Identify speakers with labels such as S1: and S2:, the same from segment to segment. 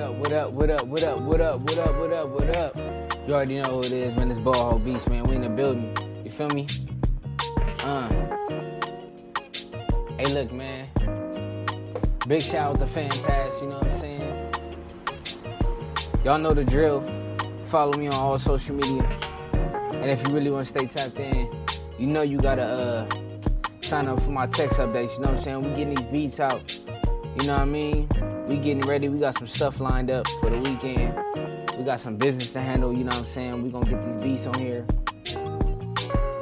S1: up, what up, what up, what up, what up, what up, what up, what up? You already know who it is, man. It's Ball Hog Beats, man. We in the building. You feel me? Uh. Hey, look, man. Big shout out to Fan Pass, you know what I'm saying? Y'all know the drill. Follow me on all social media. And if you really want to stay tapped in, you know you gotta uh, sign up for my text updates. You know what I'm saying? We getting these beats out. You know what I mean? We getting ready. We got some stuff lined up for the weekend. We got some business to handle. You know what I'm saying? We gonna get these beats on here. You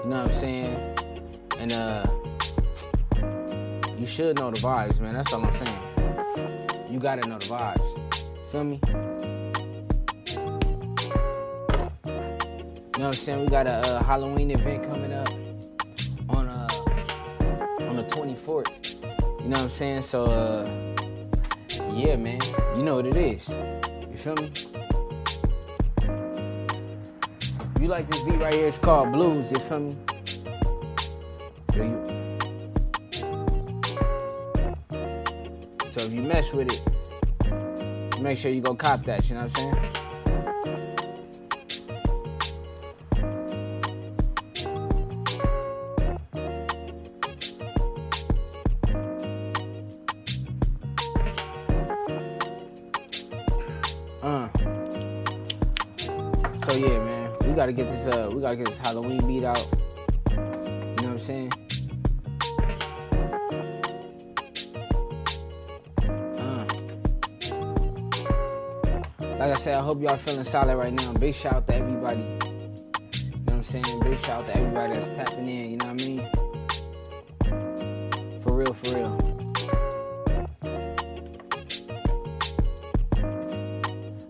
S1: know what I'm saying? And uh, you should know the vibes, man. That's all I'm saying. You gotta know the vibes. Feel me? You know what I'm saying? We got a, uh Halloween event coming up on uh on the 24th. You know what I'm saying? So uh yeah, man. You know what it is. You feel me? You like this beat right here? It's called Blues. You feel me? So you. So if you mess with it, make sure you go cop that. You know what I'm saying? Gotta get this uh, we gotta get this Halloween beat out. You know what I'm saying? Uh. Like I said, I hope y'all feeling solid right now. Big shout out to everybody. You know what I'm saying? Big shout out to everybody that's tapping in. You know what I mean? For real, for real.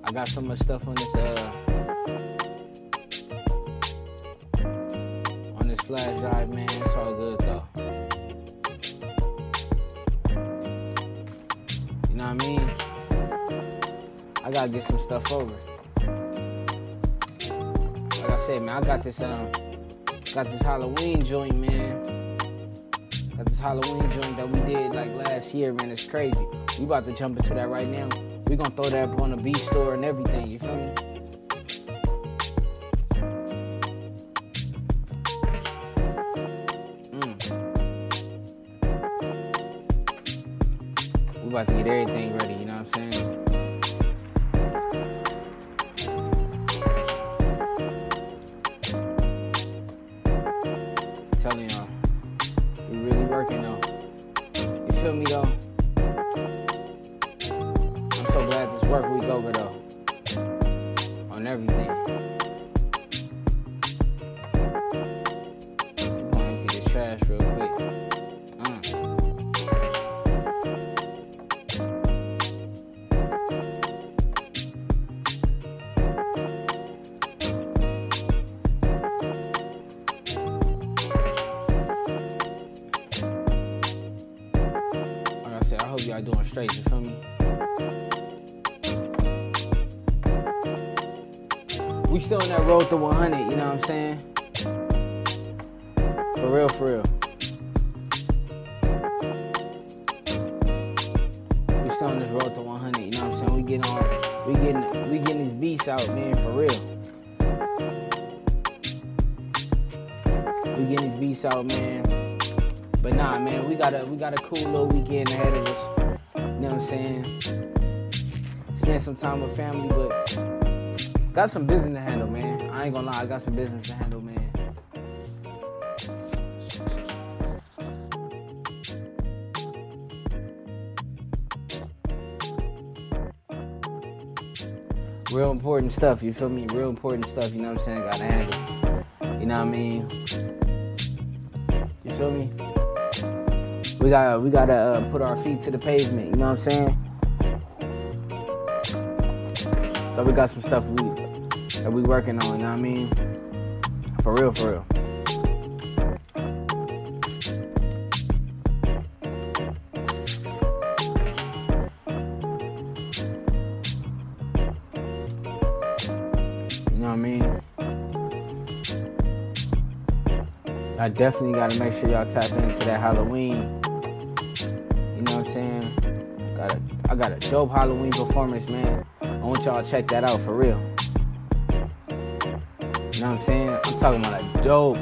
S1: I got so much stuff on this uh flash drive, man. It's all good though. You know what I mean? I gotta get some stuff over. Like I said, man, I got this um got this Halloween joint, man. Got this Halloween joint that we did like last year, man. It's crazy. We about to jump into that right now. We gonna throw that up on the B store and everything. You feel me? On this road to 100, you know what I'm saying? We getting all, we getting, we getting these beats out, man, for real. We getting these beats out, man. But nah, man, we got a, we got a cool little weekend ahead of us. You know what I'm saying? Spend some time with family, but got some business to handle, man. I ain't gonna lie, I got some business to handle, man. Real important stuff, you feel me? Real important stuff, you know what I'm saying? Gotta handle. You know what I mean? You feel me? We gotta we gotta uh, put our feet to the pavement, you know what I'm saying? So we got some stuff we that we working on, you know what I mean? For real, for real. I definitely gotta make sure y'all tap into that Halloween. You know what I'm saying? Got a, I got a dope Halloween performance, man. I want y'all to check that out for real. You know what I'm saying? I'm talking about a dope.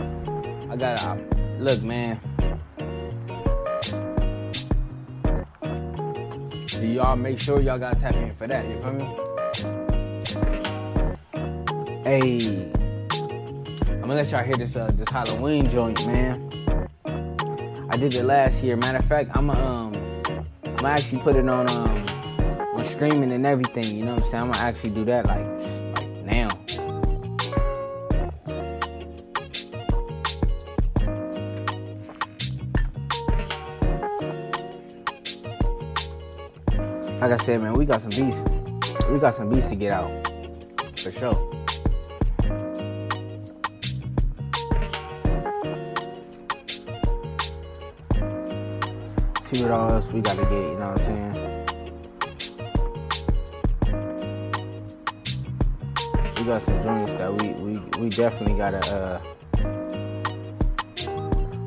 S1: I got a look, man. So y'all make sure y'all gotta tap in for that. You feel me? Hey, I'm gonna let y'all hear this uh, this Halloween joint, man. I did it last year. Matter of fact, I'm um, I'm actually put it on um on streaming and everything. You know what I'm saying? I'm gonna actually do that like like now. Like I said, man, we got some beats. We got some beats to get out. For sure. See what else we gotta get, you know what I'm saying? We got some joints that we we, we definitely gotta uh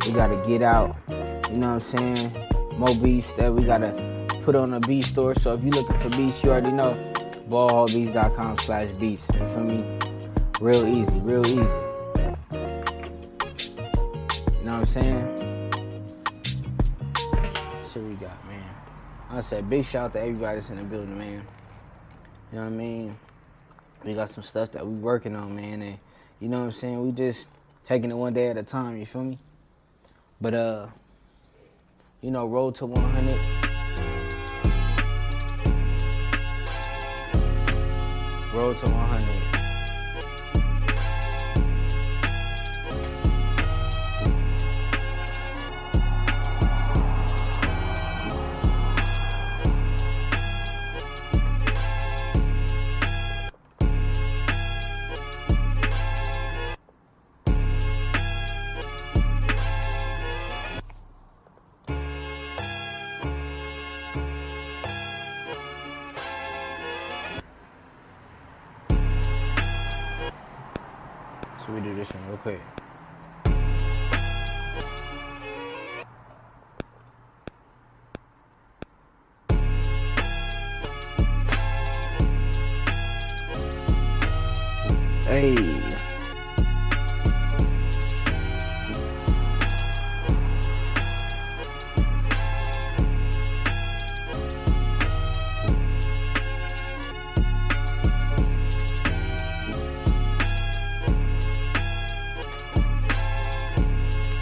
S1: we gotta get out. You know what I'm saying? More beats that we gotta put on the beat store. So if you're looking for beats, you already know ballhogbeats.com slash beats. You feel me? Real easy, real easy. You know what I'm saying? I said big shout out to everybody that's in the building, man. You know what I mean? We got some stuff that we working on, man, and you know what I'm saying? We just taking it one day at a time, you feel me? But uh, you know, road to 100. Road to 100. Hey.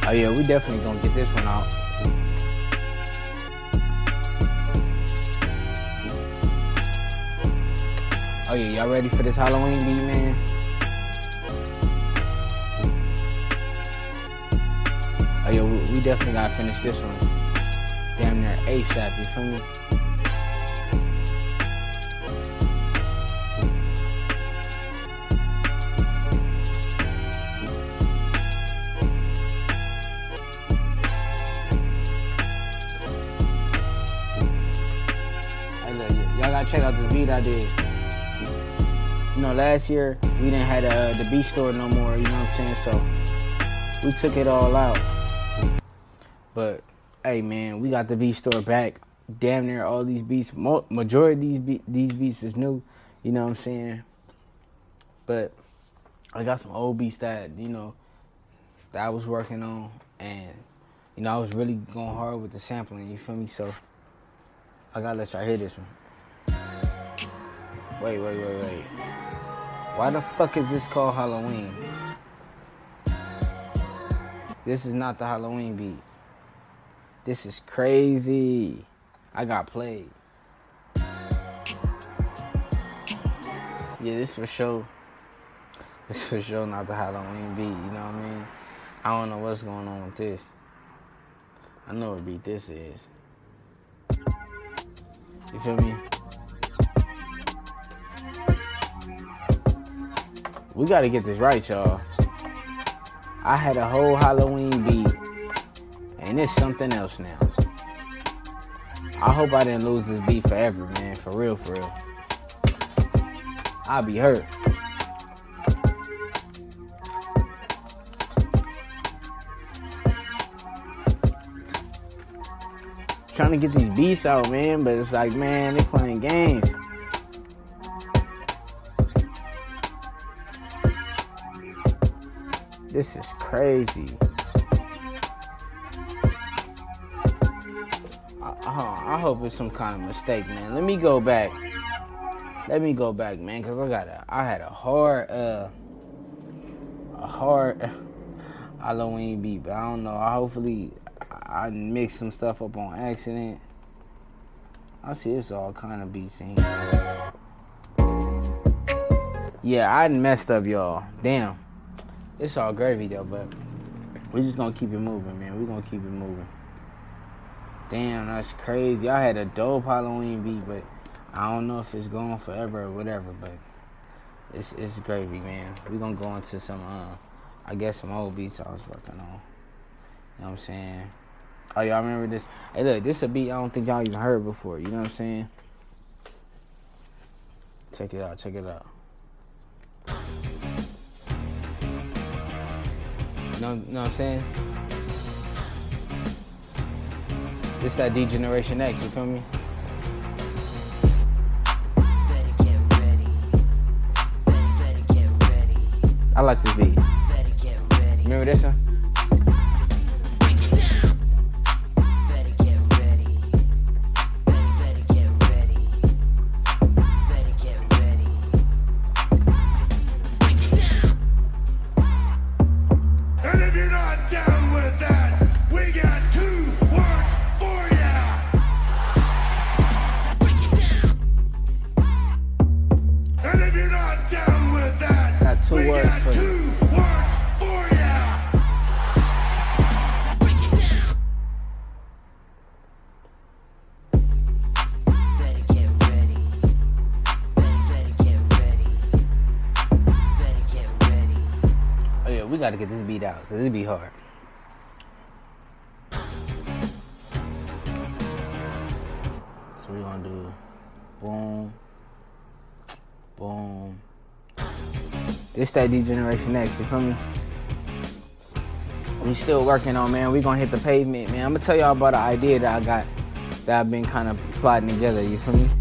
S1: Oh yeah, we definitely gonna get this one out. Oh yeah, y'all ready for this Halloween beat, man? We, definitely gotta finish this one. Damn near ASAP, you feel me? Y'all gotta check out this beat I did. You know, last year we didn't have uh, the beat store no more. You know what I'm saying? So we took it all out. But hey, man, we got the beat store back. Damn near all these beats, majority of these be- these beats is new. You know what I'm saying? But I got some old beats that you know that I was working on, and you know I was really going hard with the sampling. You feel me? So I gotta let y'all hear this one. Wait, wait, wait, wait. Why the fuck is this called Halloween? This is not the Halloween beat. This is crazy. I got played. Yeah, this for sure. This for sure not the Halloween beat, you know what I mean? I don't know what's going on with this. I know what beat this is. You feel me? We gotta get this right, y'all. I had a whole Halloween beat, and it's something else now. I hope I didn't lose this beat forever, man. For real, for real. I'll be hurt. Trying to get these beats out, man, but it's like, man, they playing games. This is crazy. I, hope it's some kind of mistake, man. Let me go back. Let me go back, man, cause I got a, I had a hard, uh, a hard Halloween beat, but I don't know. I hopefully I mixed some stuff up on accident. I see it's all kind of beats in. Yeah, I messed up, y'all. Damn. It's all gravy though, but we're just gonna keep it moving, man. We're gonna keep it moving. Damn, that's crazy. I had a dope Halloween beat, but I don't know if it's going forever or whatever, but it's it's gravy, man. We're gonna go into some uh I guess some old beats I was working on. You know what I'm saying? Oh y'all remember this? Hey look, this is a beat I don't think y'all even heard before, you know what I'm saying? Check it out, check it out. Know, know what I'm saying? This that D Generation X, you feel me? I like this beat. Remember this one? Hard. So we're gonna do boom, boom. This that D Generation X, you feel me? We still working on, man. We gonna hit the pavement, man. I'm gonna tell y'all about an idea that I got that I've been kind of plotting together. You feel me?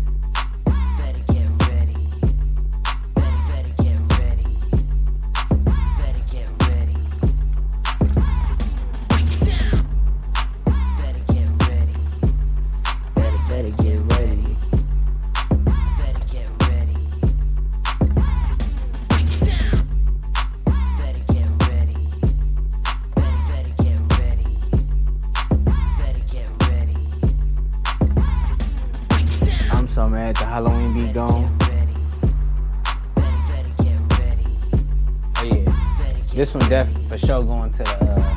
S1: This one definitely for sure going to the. Uh,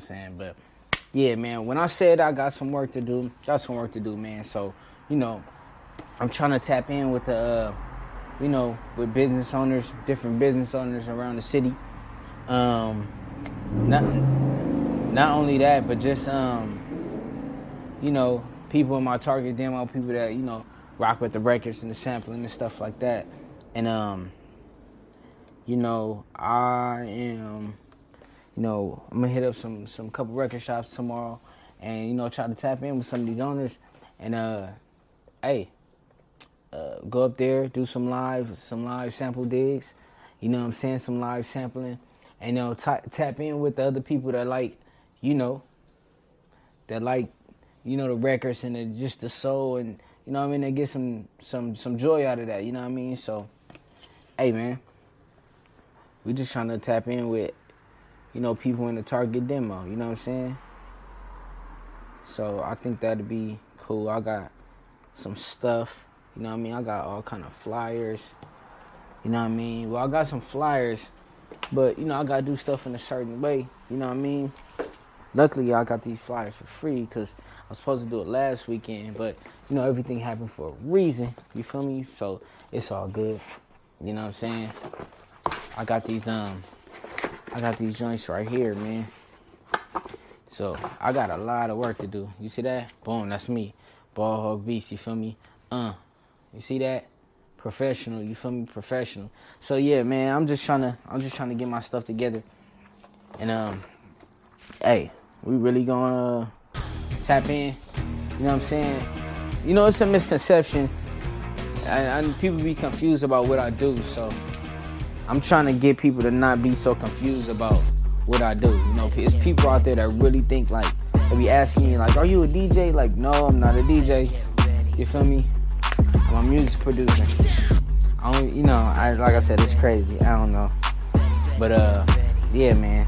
S1: saying? But yeah, man, when I said I got some work to do, got some work to do, man. So, you know, I'm trying to tap in with the, uh, you know, with business owners, different business owners around the city. Um, not, not only that, but just, um, you know, people in my target demo, people that, you know, rock with the records and the sampling and stuff like that. And, um, you know, I am you know, I'm gonna hit up some some couple record shops tomorrow, and you know, try to tap in with some of these owners, and uh, hey, uh, go up there, do some live, some live sample digs, you know, I'm saying? Some live sampling, and you know, t- tap in with the other people that like, you know, that like, you know, the records and the, just the soul, and you know, what I mean, they get some some some joy out of that, you know what I mean? So, hey, man, we just trying to tap in with you know, people in the target demo. You know what I'm saying? So I think that'd be cool. I got some stuff. You know what I mean? I got all kind of flyers. You know what I mean? Well, I got some flyers, but you know I gotta do stuff in a certain way. You know what I mean? luckily I got these flyers for free because I was supposed to do it last weekend, but you know everything happened for a reason. You feel me? So it's all good. You know what I'm saying? I got these um, I got these joints right here, man. So I got a lot of work to do. You see that? Boom, that's me. Ball hog beats, you feel me? Uh. You see that? Professional, you feel me? Professional. So yeah, man, I'm just trying to I'm just trying to get my stuff together. And um hey, we really gonna uh, tap in. You know what I'm saying? You know, it's a misconception. And, and people be confused about what I do, so I'm trying to get people to not be so confused about what I do. You know, it's people out there that really think like they be asking me like, "Are you a DJ?" Like, no, I'm not a DJ. You feel me? I'm a music producer. I don't, you know, I like I said, it's crazy. I don't know, but uh, yeah, man,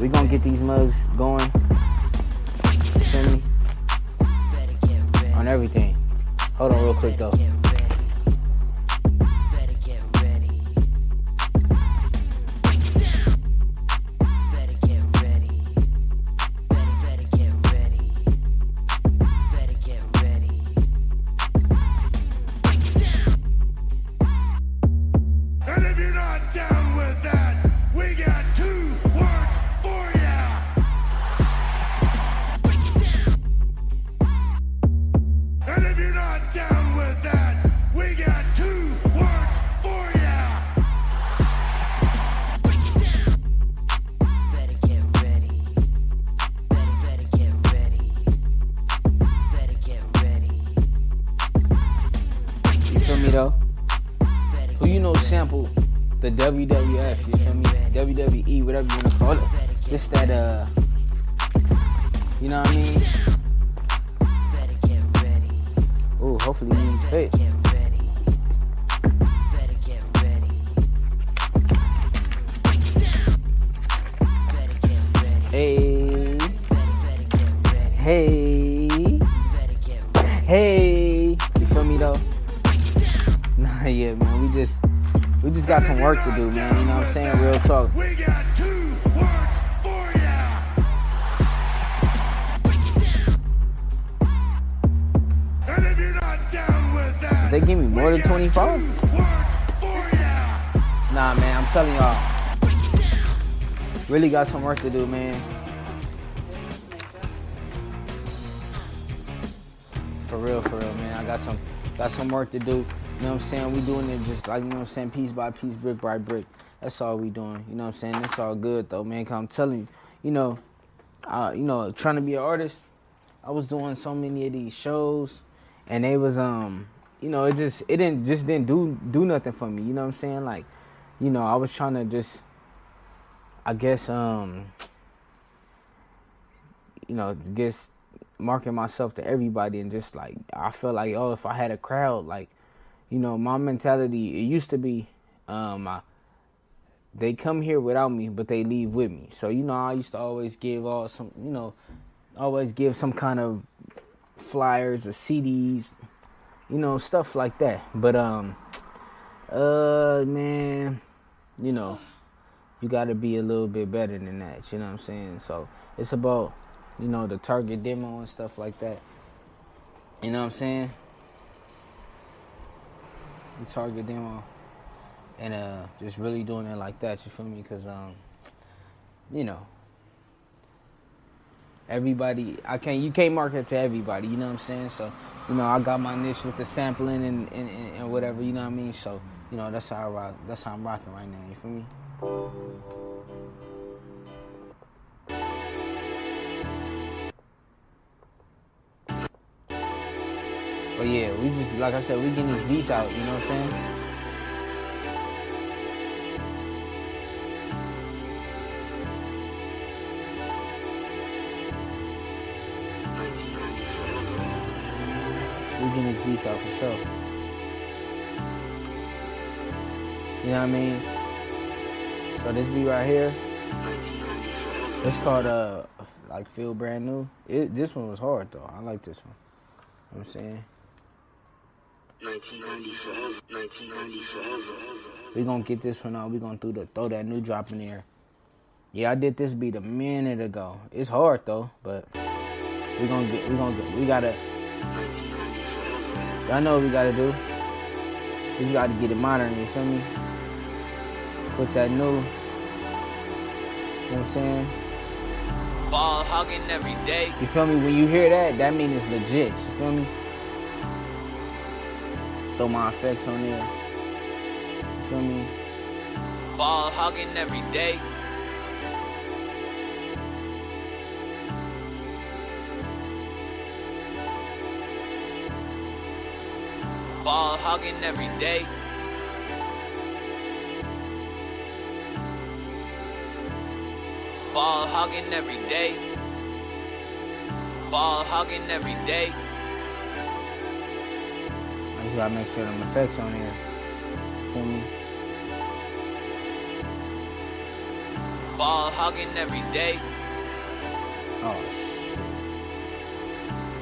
S1: we gonna get these mugs going. You feel me? On everything. Hold on, real quick though. WWF, you feel me? WWE, whatever you wanna call it. Just that, uh, you know what I mean? Ooh, hopefully he's fit. Hey, hey, hey. Yeah, man. We just we just got some work to do, man. You know what I'm saying? Real talk. We got two words for ya. And if you're not down with that, Did they give me more than 25? Nah, man, I'm telling y'all. Really got some work to do, man. For real, for real, man. I got some got some work to do. You know what I'm saying? We doing it just like, you know what I'm saying, piece by piece, brick by brick. That's all we doing. You know what I'm saying? It's all good though, man. Cause I'm telling you, you know, uh, you know, trying to be an artist, I was doing so many of these shows and they was um, you know, it just it didn't just didn't do do nothing for me. You know what I'm saying? Like, you know, I was trying to just I guess um you know, just marking myself to everybody and just like I felt like oh if I had a crowd like you know, my mentality it used to be, um, I, they come here without me, but they leave with me. So you know, I used to always give all some, you know, always give some kind of flyers or CDs, you know, stuff like that. But um, uh, man, you know, you got to be a little bit better than that. You know what I'm saying? So it's about, you know, the target demo and stuff like that. You know what I'm saying? The target demo and uh just really doing it like that you feel me? Because um you know everybody i can't you can't market to everybody you know what i'm saying? So you know i got my niche with the sampling and and, and whatever you know what i mean? So you know that's how i rock that's how i'm rocking right now you feel me But yeah, we just like I said, we getting these beats out. You know what I'm saying? We getting these beats out for sure. You know what I mean? So this beat right here, it's called uh like feel brand new. It this one was hard though. I like this one. You know what I'm saying. 1990 forever. We gonna get this one out. We gonna throw the throw that new drop in there. Yeah, I did this beat a minute ago. It's hard though, but we gonna get, we gonna get, we gotta. Y'all know what we gotta do. We just gotta get it modern. You feel me? Put that new. You know what I'm saying?
S2: Ball hogging every day.
S1: You feel me? When you hear that, that means it's legit. You feel me? Throw my effects on there. You feel me?
S2: Ball hogging every day. Ball hogging every day. Ball hogging every day. Ball hogging every day.
S1: I just gotta make sure them effects on here. For me?
S2: Ball hogging every day.
S1: Oh shit.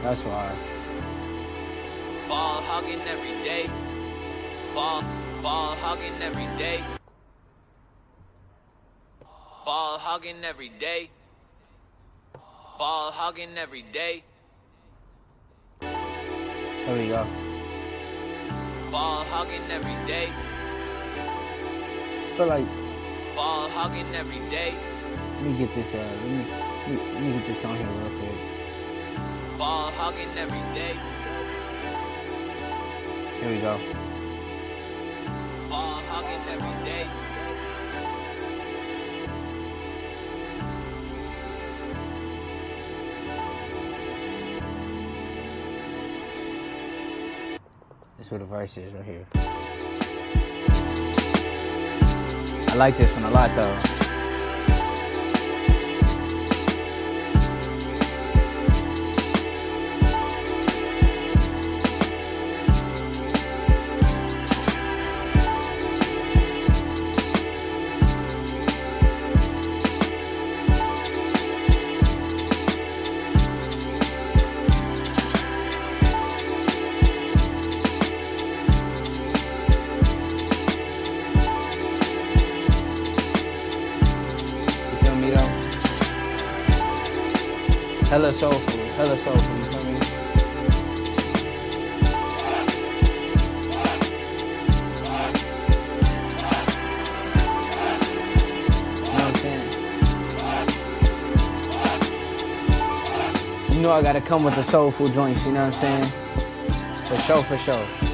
S1: That's why.
S2: Ball hogging every day. Ball, ball hogging every day. Ball hogging every day. Ball hogging every day.
S1: There we go.
S2: Ball hogging every day.
S1: feel like
S2: Ball hogging every day.
S1: let me get this uh let me let me, let me get this on here real quick.
S2: Ball hogging every day.
S1: Here we go.
S2: Ball hogging every day.
S1: That's where the verse is right here. I like this one a lot though. Hella soulful, hella soulful, you? You know what I'm saying? You know I gotta come with the soulful joints, you know what I'm saying? For sure, for sure.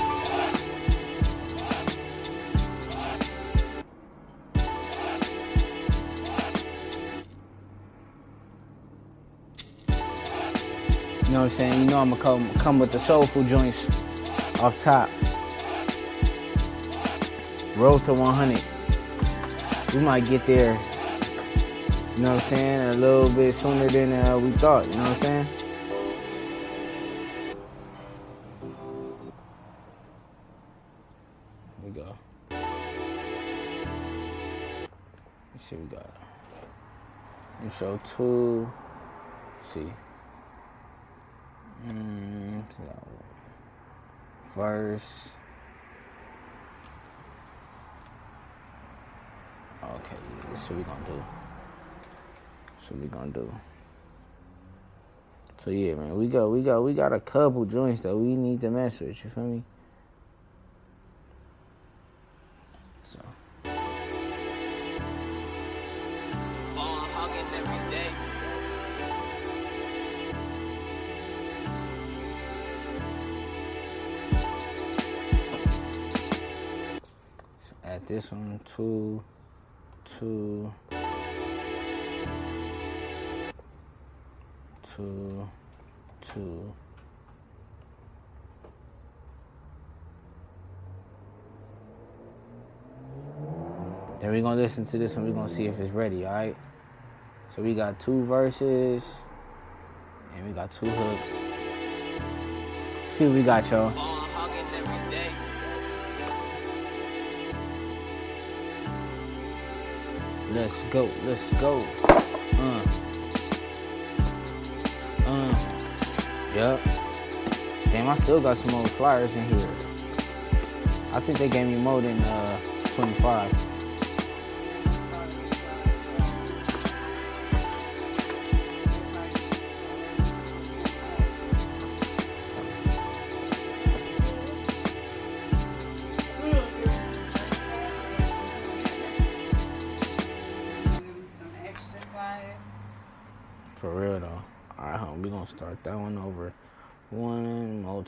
S1: Know what I'm saying? You know I'm gonna come come with the soulful joints off top. Road to 100. We might get there. You know what I'm saying? A little bit sooner than uh, we thought. You know what I'm saying? Here we go. Let's see what we got. Intro two. Let's see. Mm, so, verse. Okay, what we gonna do. What we gonna do. So yeah, man, we got we got we got a couple joints that we need to mess with. You feel me? This one two, two, two, two. Then we're gonna listen to this and we're gonna see if it's ready, alright? So we got two verses and we got two hooks. See what we got, y'all.
S2: Uh,
S1: Let's go, let's go. Uh. Uh. Yup. Damn, I still got some more flyers in here. I think they gave me more than uh 25.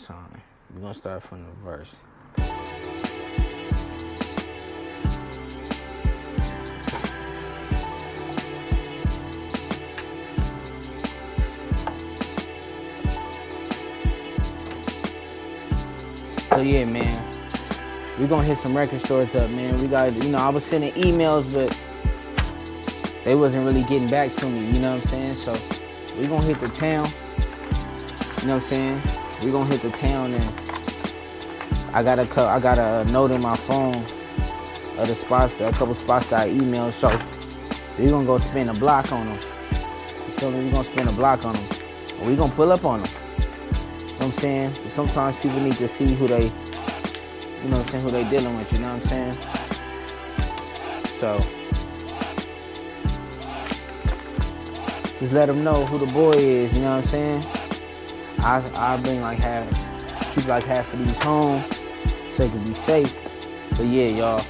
S1: Time. We gonna start from the verse. So yeah, man. We're gonna hit some record stores up, man. We got, you know, I was sending emails, but they wasn't really getting back to me. You know what I'm saying? So we gonna hit the town. You know what I'm saying? We gonna hit the town and I got a I got a note in my phone of the spots, a couple spots that I emailed. So we gonna go spin a block on them. You feel me? We gonna spin a block on them. And we gonna pull up on them. You know what I'm saying? Sometimes people need to see who they, you know what I'm saying, who they dealing with, you know what I'm saying? So, just let them know who the boy is, you know what I'm saying? I, I bring like half, keep like half of these home so it can be safe. But yeah, y'all.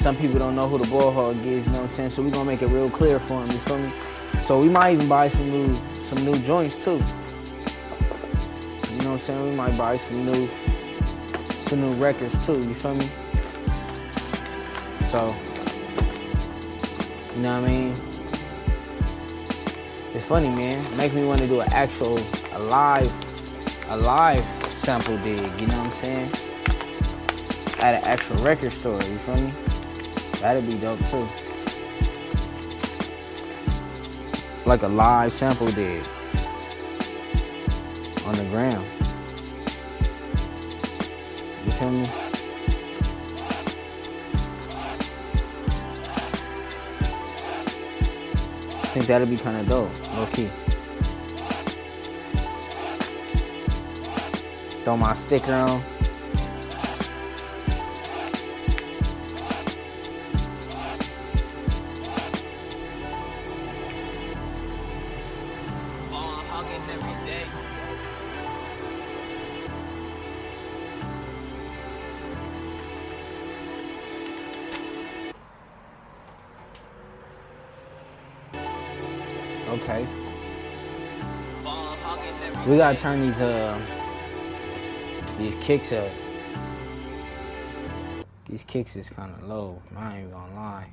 S1: Some people don't know who the ball hog is, you know what I'm saying? So we gonna make it real clear for them, you feel me? So we might even buy some new some new joints too. You know what I'm saying? We might buy some new some new records too, you feel me? So you know what I mean? It's funny, man. Makes me want to do an actual a live a live sample dig, you know what I'm saying? At an actual record store, you feel me? That'd be dope too. Like a live sample dig on the ground. You feel me? Think that'll be kind of dope, low key. Throw my sticker on. We gotta turn these uh these kicks up. These kicks is kind of low. I ain't even gonna lie.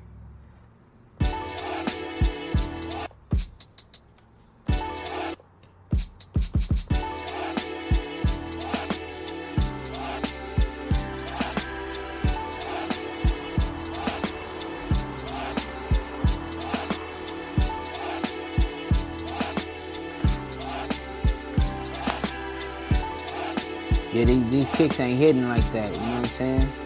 S1: These, these kicks ain't hitting like that. You know what I'm saying?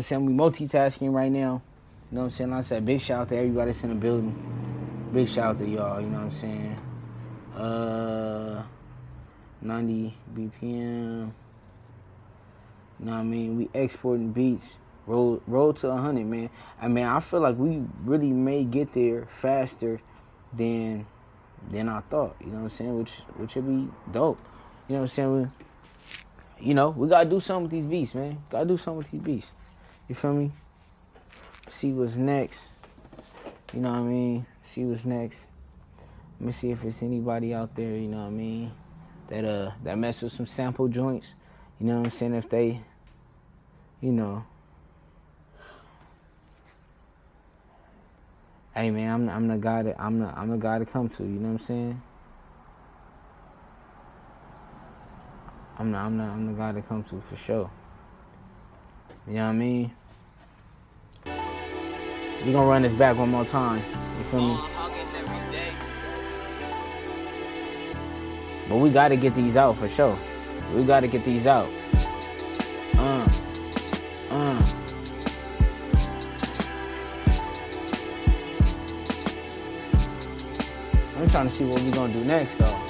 S1: I'm saying? We multitasking right now. You know what I'm saying? Like I said, big shout out to everybody that's in the building. Big shout out to y'all, you know what I'm saying? Uh 90 BPM. You know what I mean? We exporting beats. Roll roll to 100, man. I mean, I feel like we really may get there faster than than I thought. You know what I'm saying? Which which would be dope. You know what I'm saying? We, you know, we gotta do something with these beats, man. Gotta do something with these beats. You feel me? See what's next. You know what I mean? See what's next. Let me see if it's anybody out there, you know what I mean, that uh that mess with some sample joints. You know what I'm saying? If they, you know. Hey man, I'm I'm the guy that I'm the I'm the guy to come to. You know what I'm saying? I'm the I'm the I'm the guy to come to for sure. You know what I mean? We gonna run this back one more time. You feel me? But we gotta get these out for sure. We gotta get these out. Uh. Uh. I'm trying to see what we gonna do next though.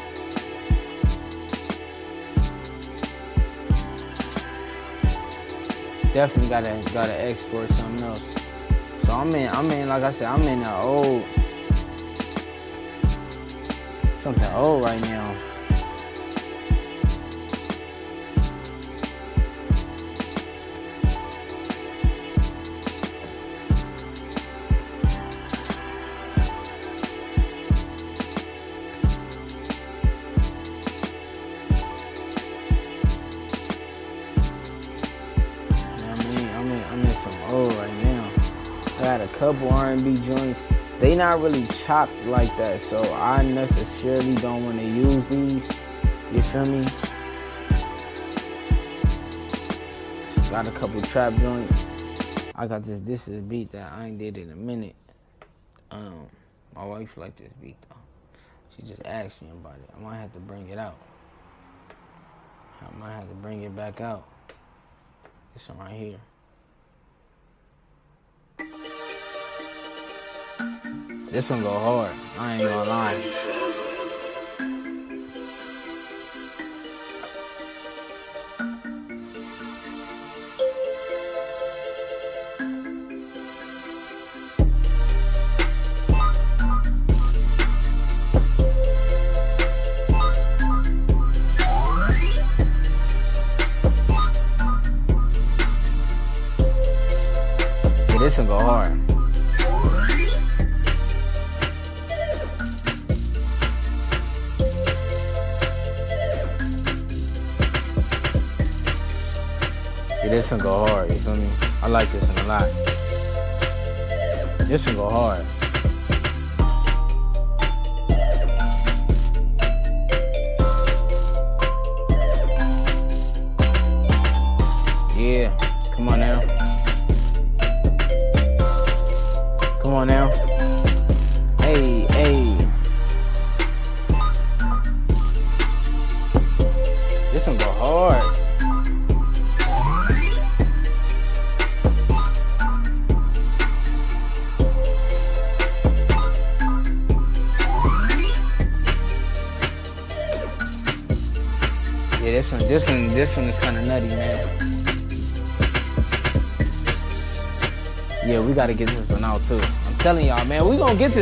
S1: Definitely gotta gotta export something else. So I'm in I'm in like I said, I'm in the old something old right now. Couple R&B joints. They not really chopped like that, so I necessarily don't want to use these. You feel me? Just got a couple trap joints. I got this. This is a beat that I ain't did in a minute. Um, my wife like this beat though. She just asked me about it. I might have to bring it out. I might have to bring it back out. This one right here. This one go hard. I ain't gonna lie.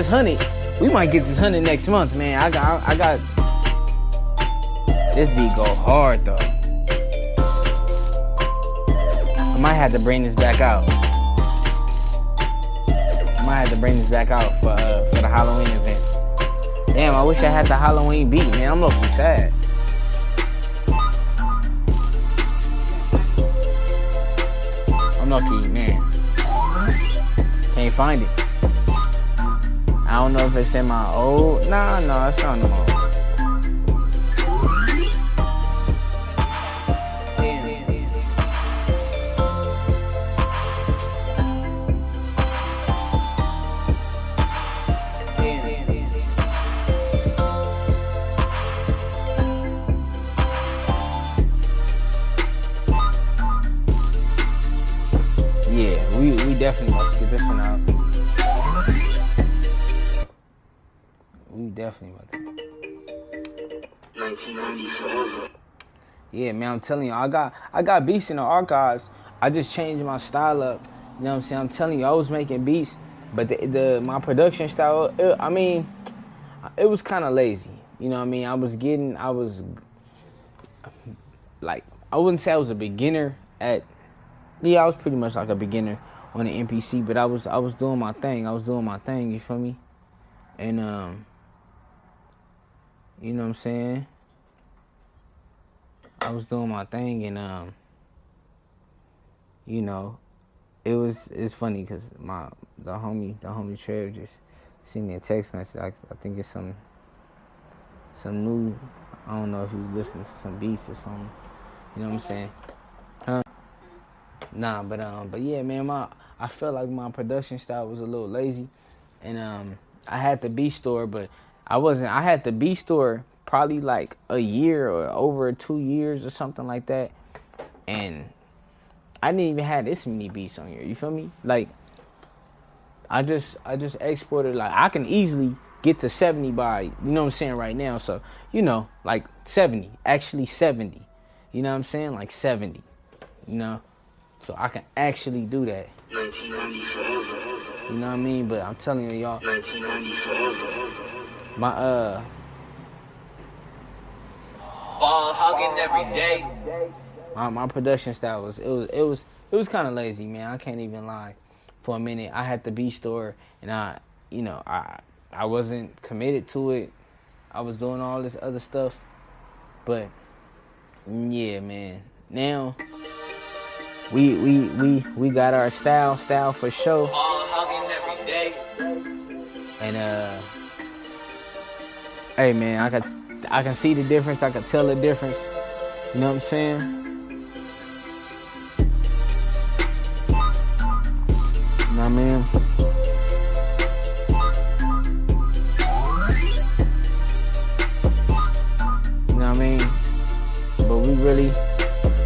S1: Honey. We might get this honey next month, man. I got, I got. This beat go hard though. I might have to bring this back out. I might have to bring this back out for uh, for the Halloween event. Damn, I wish I had the Halloween beat, man. I'm looking sad. I'm lucky, man. Can't find it. I don't know if it's in my old. Nah, no, it's not no more. Yeah, Yeah, man, I'm telling you, I got I got beats in the archives. I just changed my style up. You know what I'm saying? I'm telling you, I was making beats, but the, the my production style, it, I mean, it was kind of lazy. You know what I mean? I was getting, I was like, I wouldn't say I was a beginner at. Yeah, I was pretty much like a beginner on the MPC, but I was I was doing my thing. I was doing my thing. You feel me? And um, you know what I'm saying? I was doing my thing, and um, you know, it was it's funny because my the homie the homie Trev just sent me a text message. I, I think it's some some new. I don't know if he was listening to some beats or something. You know what I'm saying? Huh? Nah, but um, but yeah, man, my I felt like my production style was a little lazy, and um, I had the B store, but I wasn't. I had the B store probably like a year or over two years or something like that, and I didn't even have this many beats on here. You feel me? Like I just I just exported like I can easily get to 70 by you know what I'm saying right now. So, you know, like 70, actually 70. You know what I'm saying? Like 70. You know? So I can actually do that. 1990 forever. You know what I mean? But I'm telling you y'all 1990 forever. My uh
S2: Ball hogging every day.
S1: My, my production style was it was it was it was kind of lazy, man. I can't even lie. For a minute, I had the B store, and I, you know, I I wasn't committed to it. I was doing all this other stuff, but yeah, man. Now we we we we got our style, style for show.
S2: Ball hogging every day.
S1: And uh, hey man, I can I can see the difference. I can tell the difference. You know what I'm saying? You know what I mean? You know what I mean? But we really,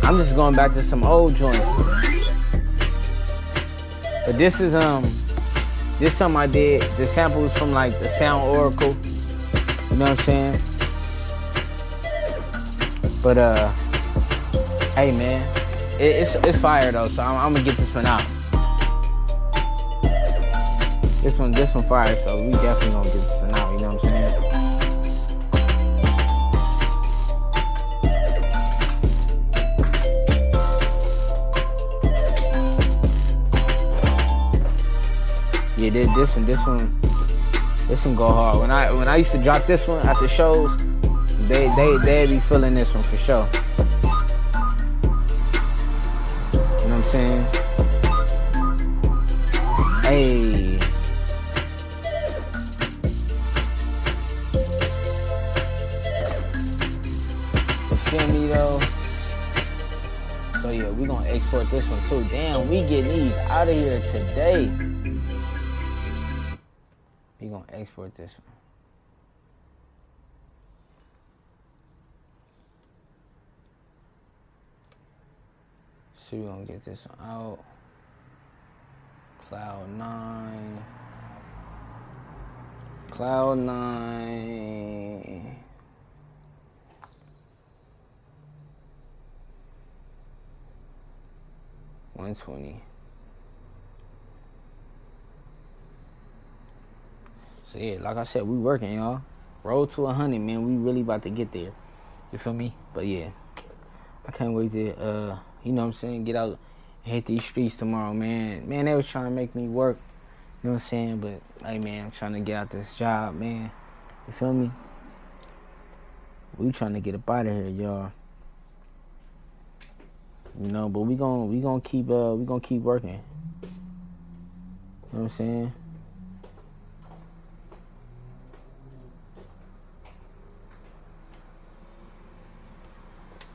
S1: I'm just going back to some old joints. But this is um, this something I did. The samples from like the Sound Oracle. You know what I'm saying? But uh, hey man, it, it's it's fire though. So I'm, I'm, gonna get this one out. This one, this one fire. So we definitely gonna get this one out. You know what I'm saying? Yeah, this, this one, this one, this one go hard. When I when I used to drop this one at the shows, they they they be feeling this one for sure. You know what I'm saying? Hey. Feel me though? So yeah, we gonna export this one too. Damn, we getting these out of here today. We gonna export this one. So we gonna get this one out. Cloud nine. Cloud nine. One twenty. So yeah, like I said, we working, y'all. Roll to a hundred, man. We really about to get there. You feel me? But yeah, I can't wait to, uh, you know what I'm saying, get out hit these streets tomorrow, man. Man, they was trying to make me work. You know what I'm saying? But hey, man, I'm trying to get out this job, man. You feel me? We trying to get up out of here, y'all. You know, but we gonna we gonna keep uh we gonna keep working. You know what I'm saying?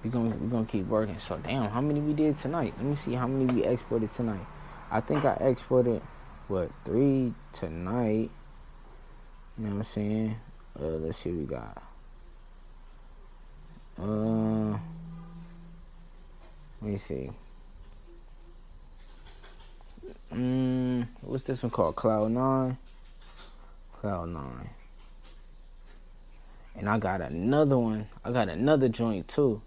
S1: We gonna we gonna keep working. So damn, how many we did tonight? Let me see how many we exported tonight. I think I exported what three tonight. You know what I'm saying? Uh, let's see what we got. Uh, let me see. Mm, what's this one called? Cloud Nine. Cloud Nine. And I got another one. I got another joint too.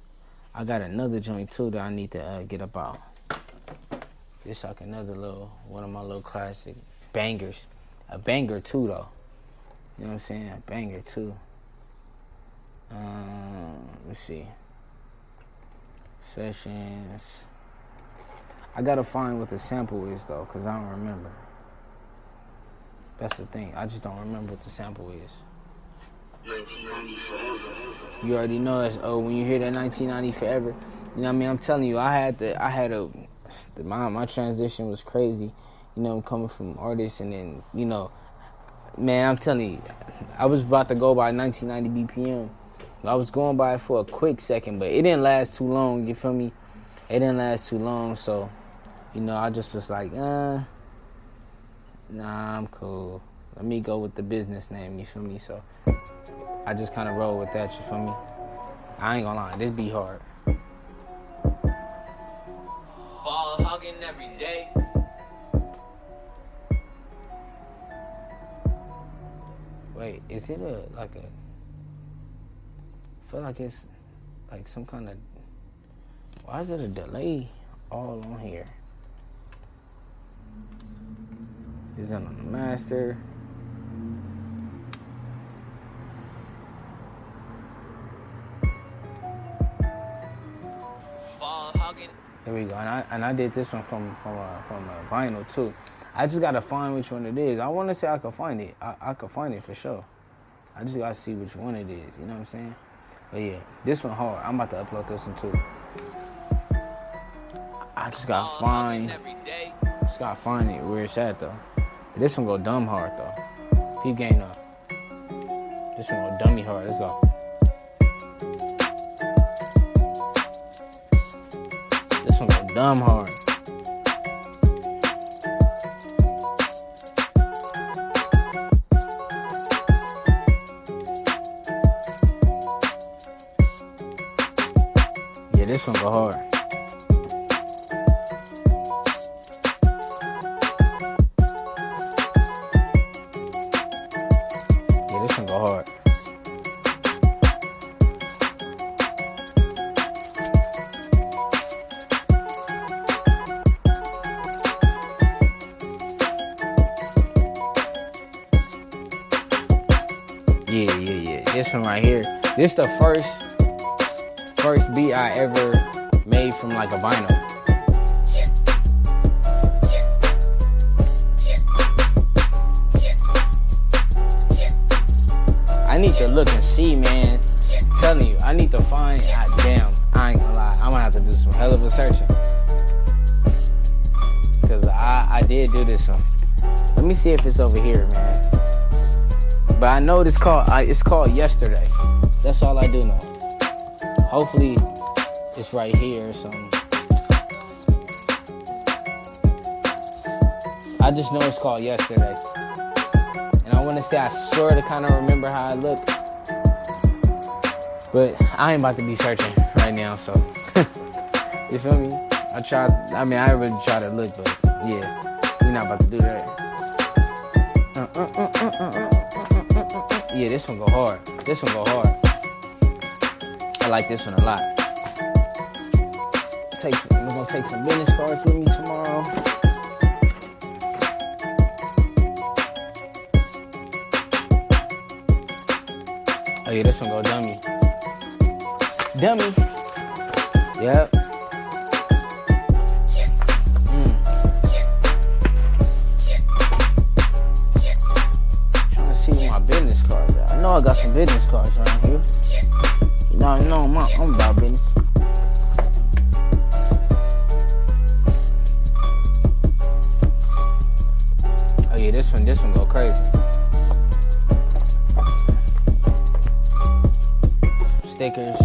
S1: I got another joint too that I need to uh, get about. This like another little one of my little classic bangers. A banger too though. You know what I'm saying? A banger too. Um, let's see. Sessions. I gotta find what the sample is though, cause I don't remember. That's the thing. I just don't remember what the sample is.
S2: 1990 forever.
S1: You already know it's oh when you hear that 1990 forever. You know what I mean? I'm telling you, I had to I had a my my transition was crazy. You know, coming from artists and then you know, man, I'm telling you, I was about to go by 1990 BPM. I was going by it for a quick second, but it didn't last too long. You feel me? It didn't last too long, so you know, I just was like, uh, nah, I'm cool. Let me go with the business name, you feel me? So I just kind of roll with that, you feel me? I ain't gonna lie, this be hard.
S2: Ball hogging every day.
S1: Wait, is it a like a? I feel like it's like some kind of. Why is it a delay all on here? Is it on the master?
S2: Ball hogging.
S1: Here we go, and I and I did this one from from a, from a vinyl too. I just gotta find which one it is. I want to say I could find it. I, I could find it for sure. I just gotta see which one it is. You know what I'm saying? But yeah, this one hard. I'm about to upload this one too. I just gotta
S2: oh,
S1: find.
S2: every day.
S1: Just gotta find it where it's at though. This one go dumb hard though. He gain up. This one dummy hard. Let's go. This one go dumb hard. Yeah, this one go hard. This the first first beat I ever made from like a vinyl. I need to look and see, man. telling you, I need to find. God damn, I ain't gonna lie. I'm gonna have to do some hell of a searching. Cause I, I did do this one. Let me see if it's over here, man. But I know this called. I, it's called Yesterday. That's all I do know. Hopefully, it's right here or something. I just know it's called yesterday. And I want to say I sort of kind of remember how I looked. But I ain't about to be searching right now, so you feel me? I tried. I mean, I really tried to look, but yeah, we're not about to do that. Uh, uh, uh, yeah, this one go hard. This one go hard. Like this one a lot. Take, I'm gonna take some business cards with me tomorrow. Oh yeah, this one go dummy. Dummy. Yep. Mm. Trying to see my business cards. I know I got some business cards around here. You know I'm, I'm about business. Oh yeah, this one, this one go crazy. Stickers.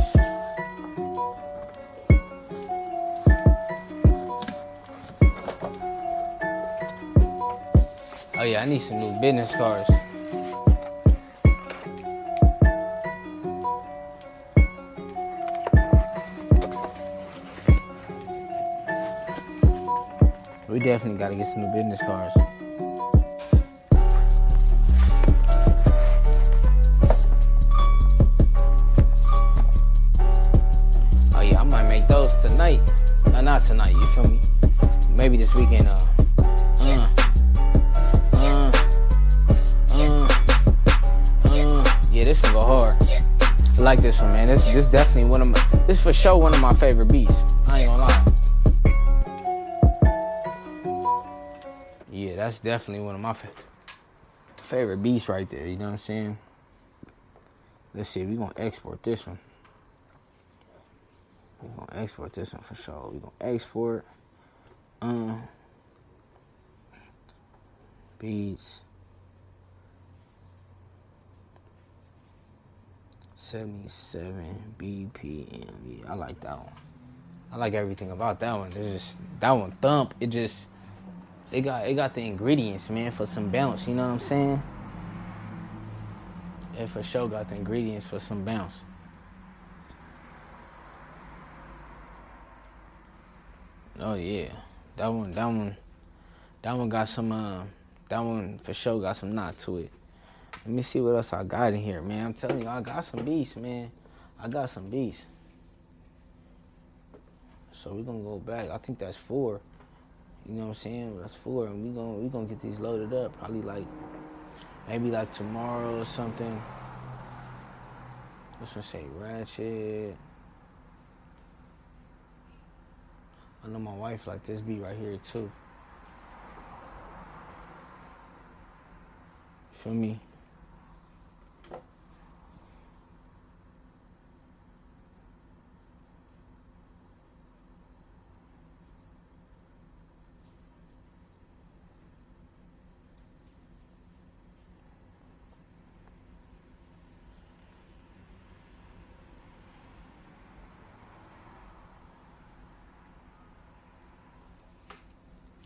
S1: Oh yeah, I need some new business cards. Definitely gotta get some new business cards. Oh yeah, I might make those tonight. Uh, not tonight, you feel me? Maybe this weekend. Uh, uh, uh, uh, uh. Yeah, this one go hard. I like this one, man. This this definitely one of my. This for sure one of my favorite beats. Definitely one of my fa- favorite beats right there. You know what I'm saying? Let's see. We gonna export this one. We gonna export this one for sure. We gonna export. Um. Beats. 77 BPM. Yeah, I like that one. I like everything about that one. It's just that one thump. It just it got it got the ingredients, man, for some bounce. You know what I'm saying? It for sure got the ingredients for some bounce. Oh yeah, that one, that one, that one got some. Uh, that one for sure got some knot to it. Let me see what else I got in here, man. I'm telling you, I got some beasts, man. I got some beasts. So we're gonna go back. I think that's four. You know what I'm saying? That's four, and we gonna we gonna get these loaded up. Probably like maybe like tomorrow or something. Let's just say ratchet. I know my wife like this beat right here too. Feel me?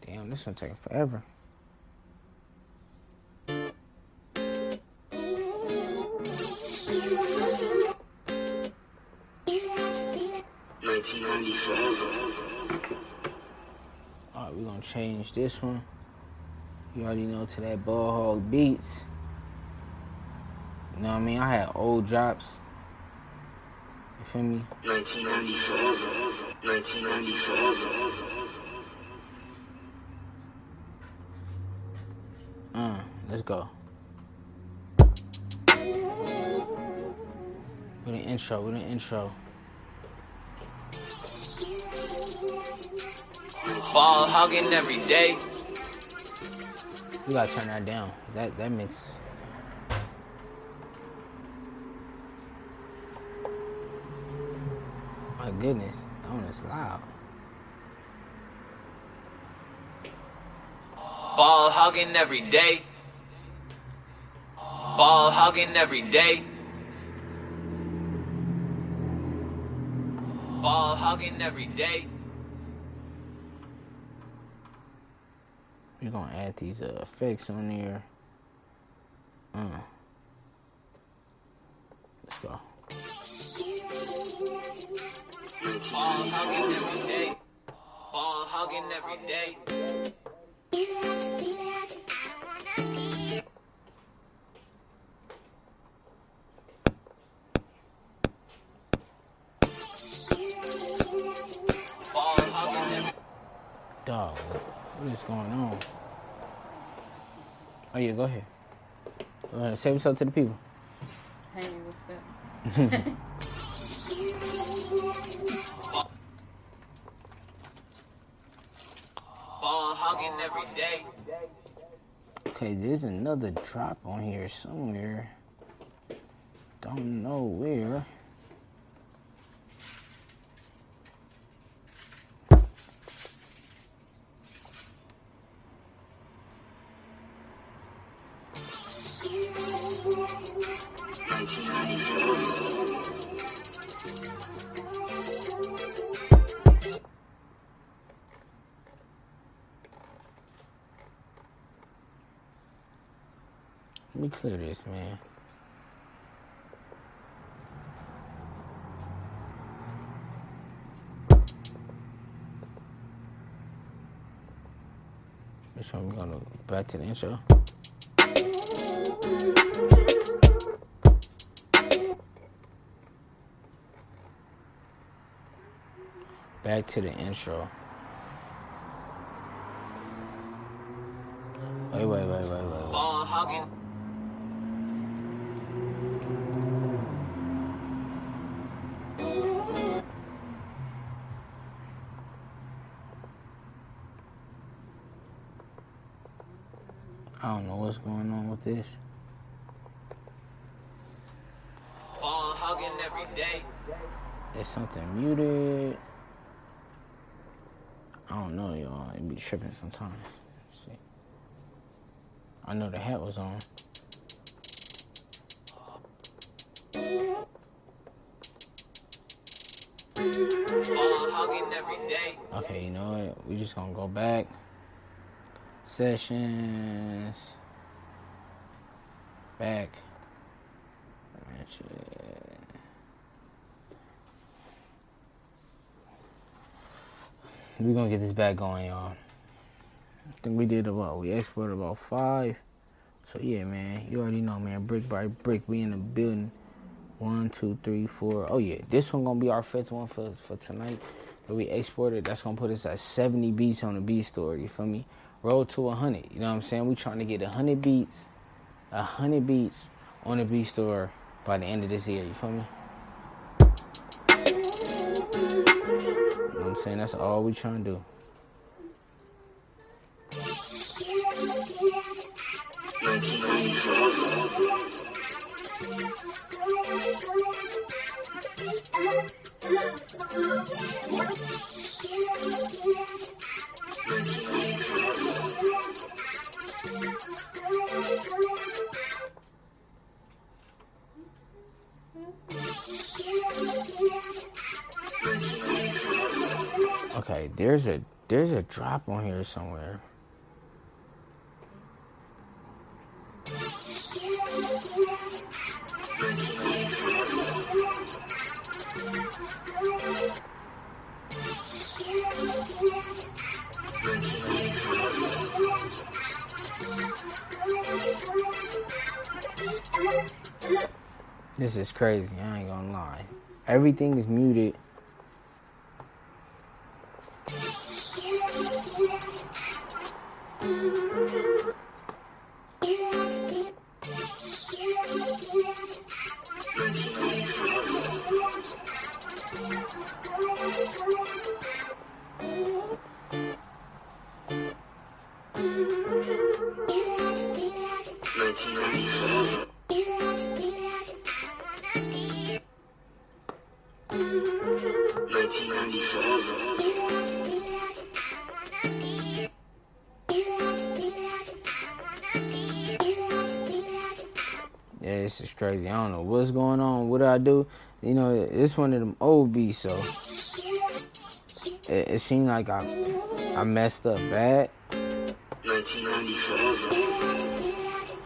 S1: Damn, this one taking forever. Alright, we're gonna change this one. You already know to that ball hog beats. You know what I mean? I had old drops. You feel me?
S3: 1994. 1994.
S1: Uh, let's go. With an intro, with an intro.
S2: Ball hogging every day.
S1: You gotta turn that down. That that makes. My goodness, that one is loud.
S2: Ball hogging every day. Ball hogging every day. Ball hogging every day.
S1: We're gonna add these uh, effects on there. Uh. Let's go.
S2: Ball hogging every day. Ball hogging every day.
S1: Going on? Oh yeah, go ahead. Go ahead. Say what's up to the people.
S4: Hey, what's up?
S2: ball hogging every day.
S1: Okay, there's another drop on here somewhere. Don't know where. This, man. One we're gonna go back to the intro. Back to the intro. This.
S2: Ball hogging every day.
S1: There's something muted. I don't know, y'all. It be tripping sometimes. Let's see. I know the hat was on.
S2: Ball hogging every day.
S1: Okay, you know what? We just gonna go back. Sessions. Back. We're gonna get this back going, y'all. I think we did about we exported about five. So yeah, man, you already know, man. Brick by brick, we in the building. One, two, three, four. Oh yeah, this one gonna be our fifth one for for tonight. That we exported. That's gonna put us at 70 beats on the beat store. You feel me? Roll to 100. You know what I'm saying? We trying to get 100 beats, 100 beats on the beat store by the end of this year. You feel me? You know what I'm saying? That's all we trying to do. Okay, there's a there's a drop on here somewhere. This is crazy. I ain't gonna lie. Everything is muted. This is crazy. I don't know what's going on. What do I do? You know, it's one of them old beats, so it, it seemed like I I messed up bad.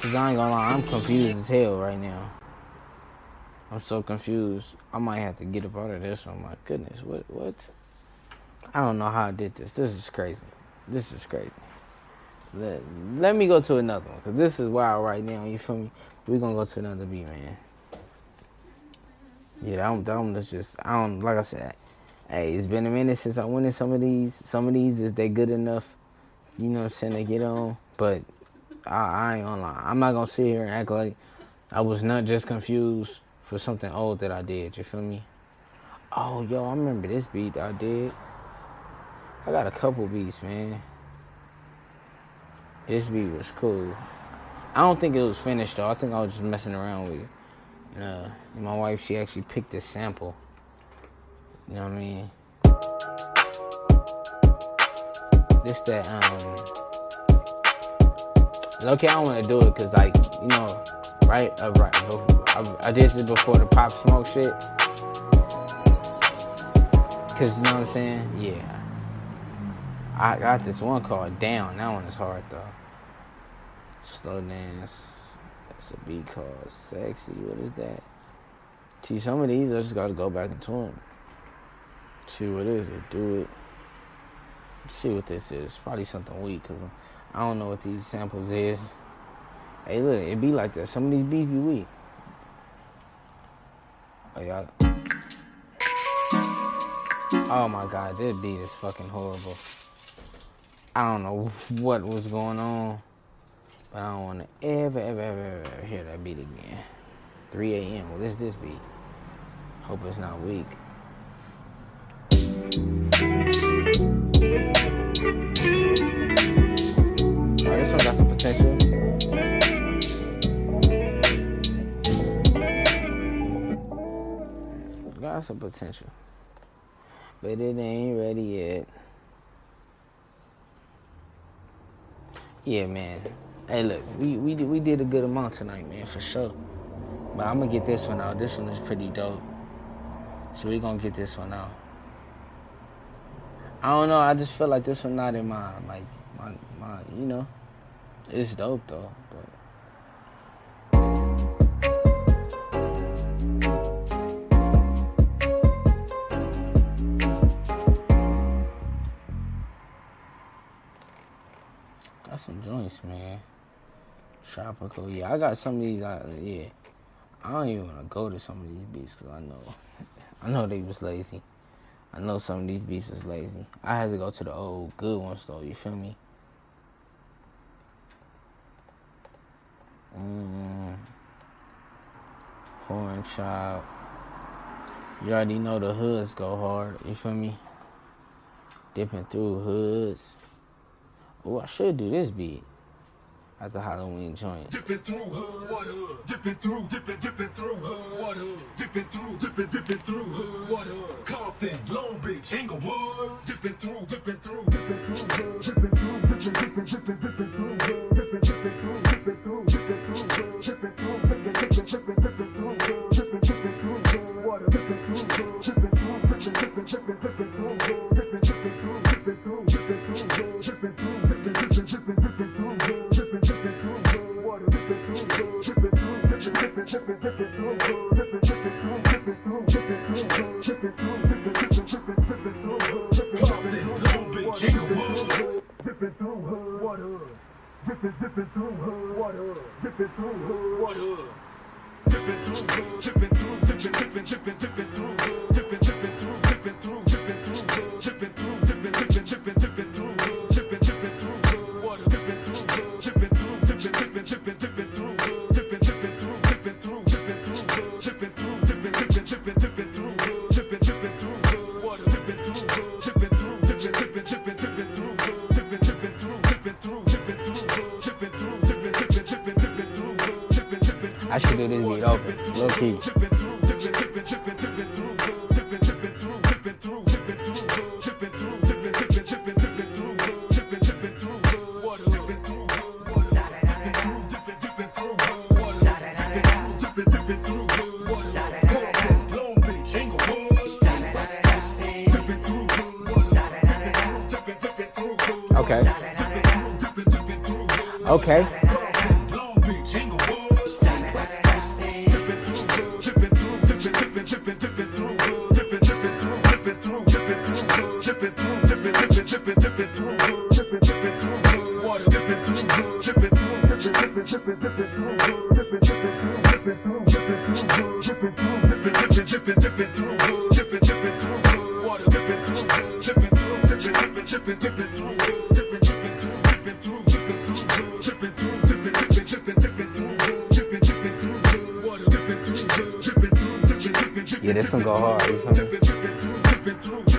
S1: Cause I ain't gonna lie, I'm confused as hell right now. I'm so confused. I might have to get up out of this one. My goodness, what what? I don't know how I did this. This is crazy. This is crazy. Let, let me go to another one, cause this is wild right now. You feel me? We gonna go to another beat, man. Yeah, that one, that one just I don't like I said. Hey, it's been a minute since I went in some of these. Some of these is they good enough, you know what I'm saying, to get on. But I, I ain't gonna lie. I'm not gonna sit here and act like I was not just confused for something old that I did. You feel me? Oh, yo, I remember this beat I did. I got a couple beats, man. This beat was cool. I don't think it was finished though. I think I was just messing around with it. Uh, and my wife, she actually picked this sample. You know what I mean? This that um. Okay, I don't want to do it because like you know, right? Uh, right. I, I did this before the Pop Smoke shit. Cause you know what I'm saying? Yeah. I got this one called Down. That one is hard though. Slow dance. That's a beat called Sexy. What is that? See, some of these I just gotta go back into them. See what is it? Do it. See what this is. Probably something weak because I don't know what these samples is. Hey, look, it be like that. Some of these beats be weak. Oh, y'all. Oh my god, this beat is fucking horrible. I don't know what was going on, but I don't want to ever, ever, ever, ever hear that beat again. 3 a.m. What is this beat? Hope it's not weak. Oh, this one got some potential. Got some potential. But it ain't ready yet. Yeah, man. Hey, look, we we did, we did a good amount tonight, man, for sure. But I'm gonna get this one out. This one is pretty dope. So we gonna get this one out. I don't know. I just feel like this one not in my like my my. You know, it's dope though. But got some joints, man. Tropical, yeah. I got some of these. I, yeah, I don't even want to go to some of these beaches because I know, I know they was lazy. I know some of these beaches was lazy. I had to go to the old good ones though. You feel me? Mm. Horn chop. You already know the hoods go hard. You feel me? Dipping through hoods. Oh, I should do this beat at the Halloween joint.
S5: Dipping through hood, what? Dipping through, dipping, dipping through hood, what? Dipping through, dipping, dipping through hood, what? Compton, Long Beach, Inglewood, dipping through, dipping through, dipping through dipping through, dipping, dipping, dipping, through dipping, dipping through. Dipping through her water, up? Dipping through her water, up? Dipping through hood, dipping through, dipping, dipping, dipping, dipping. dipping, dipping through,
S1: yeah, this one go hard.
S5: Dipping, dipping through.